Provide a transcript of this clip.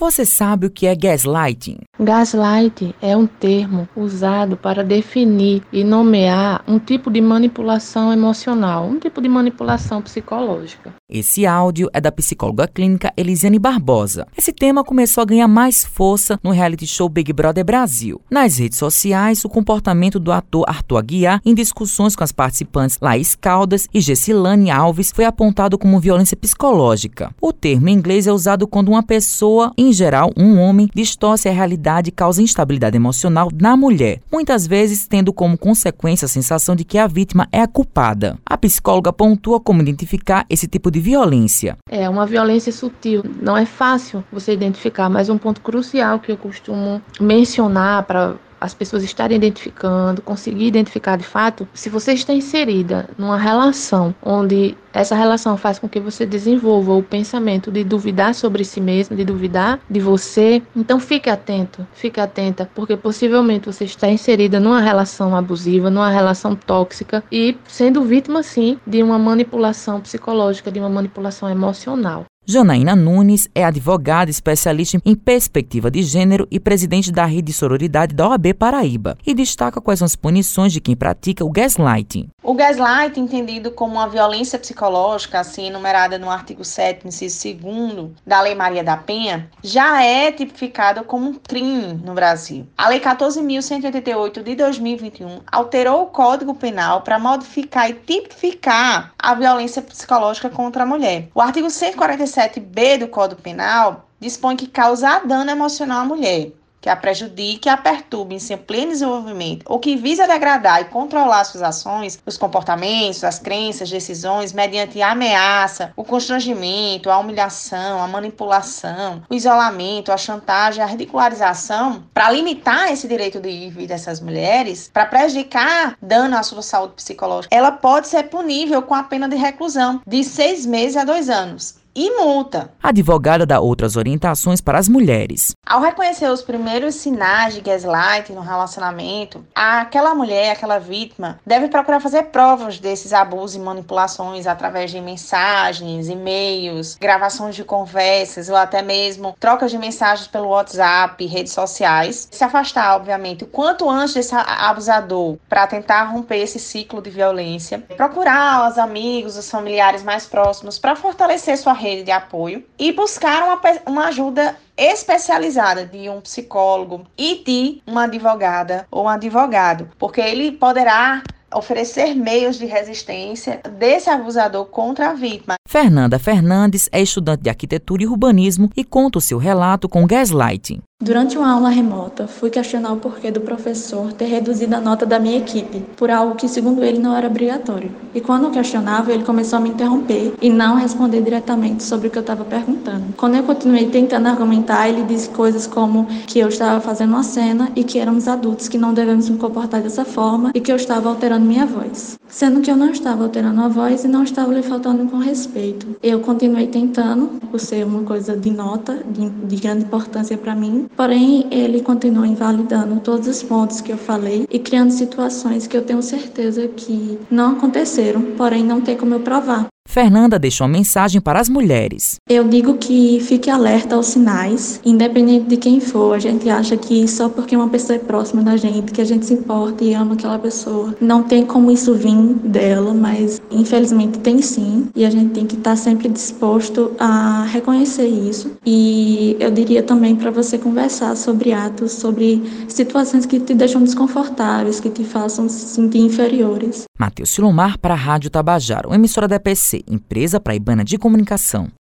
Você sabe o que é gaslighting? Gaslighting é um termo usado para definir e nomear um tipo de manipulação emocional, um tipo de manipulação psicológica. Esse áudio é da psicóloga clínica Elisiane Barbosa. Esse tema começou a ganhar mais força no reality show Big Brother Brasil. Nas redes sociais, o comportamento do ator Arthur Aguiar em discussões com as participantes Laís Caldas e Gessilane Alves foi apontado como violência psicológica. O termo em inglês é usado quando uma pessoa, em geral um homem, distorce a realidade e causa instabilidade emocional na mulher, muitas vezes tendo como consequência a sensação de que a vítima é a culpada. A psicóloga pontua como identificar esse tipo de violência. É uma violência sutil, não é fácil você identificar, mas um ponto crucial que eu costumo mencionar para as pessoas estarem identificando, conseguir identificar de fato, se você está inserida numa relação onde essa relação faz com que você desenvolva o pensamento de duvidar sobre si mesmo, de duvidar de você, então fique atento, fique atenta, porque possivelmente você está inserida numa relação abusiva, numa relação tóxica e sendo vítima sim de uma manipulação psicológica, de uma manipulação emocional. Janaína Nunes é advogada especialista em perspectiva de gênero e presidente da rede de sororidade da OAB Paraíba e destaca quais são as punições de quem pratica o gaslighting. O gaslighting, entendido como uma violência psicológica, assim enumerada no artigo 7 inciso 2 da Lei Maria da Penha, já é tipificado como um crime no Brasil. A Lei 14.188 de 2021 alterou o Código Penal para modificar e tipificar a violência psicológica contra a mulher. O artigo 147 7b do Código Penal dispõe que causar dano emocional à mulher, que a prejudique a perturbe em seu pleno desenvolvimento, ou que visa degradar e controlar suas ações, os comportamentos, as crenças, decisões, mediante a ameaça, o constrangimento, a humilhação, a manipulação, o isolamento, a chantagem, a ridicularização, para limitar esse direito de vida dessas mulheres, para prejudicar dano à sua saúde psicológica, ela pode ser punível com a pena de reclusão de seis meses a dois anos e multa. Advogada dá outras orientações para as mulheres. Ao reconhecer os primeiros sinais de gaslighting no relacionamento, aquela mulher, aquela vítima, deve procurar fazer provas desses abusos e manipulações através de mensagens, e-mails, gravações de conversas ou até mesmo trocas de mensagens pelo WhatsApp, redes sociais. Se afastar, obviamente, o quanto antes desse abusador para tentar romper esse ciclo de violência. Procurar os amigos, os familiares mais próximos para fortalecer sua rede de apoio e buscar uma, uma ajuda especializada de um psicólogo e de uma advogada ou um advogado, porque ele poderá oferecer meios de resistência desse abusador contra a vítima. Fernanda Fernandes é estudante de arquitetura e urbanismo e conta o seu relato com gaslighting. Durante uma aula remota, fui questionar o porquê do professor ter reduzido a nota da minha equipe, por algo que, segundo ele, não era obrigatório. E quando eu questionava, ele começou a me interromper e não responder diretamente sobre o que eu estava perguntando. Quando eu continuei tentando argumentar, ele disse coisas como que eu estava fazendo uma cena e que éramos adultos que não devemos me comportar dessa forma e que eu estava alterando minha voz. Sendo que eu não estava alterando a voz e não estava lhe faltando com respeito. Eu continuei tentando, por ser uma coisa de nota, de, de grande importância para mim, Porém, ele continua invalidando todos os pontos que eu falei e criando situações que eu tenho certeza que não aconteceram, porém não tem como eu provar. Fernanda deixou uma mensagem para as mulheres. Eu digo que fique alerta aos sinais, independente de quem for. A gente acha que só porque uma pessoa é próxima da gente, que a gente se importa e ama aquela pessoa, não tem como isso vir dela, mas infelizmente tem sim. E a gente tem que estar sempre disposto a reconhecer isso. E eu diria também para você conversar sobre atos, sobre situações que te deixam desconfortáveis, que te façam se sentir inferiores. Matheus Silomar para a Rádio Tabajaro, emissora da EPC, empresa praibana de comunicação.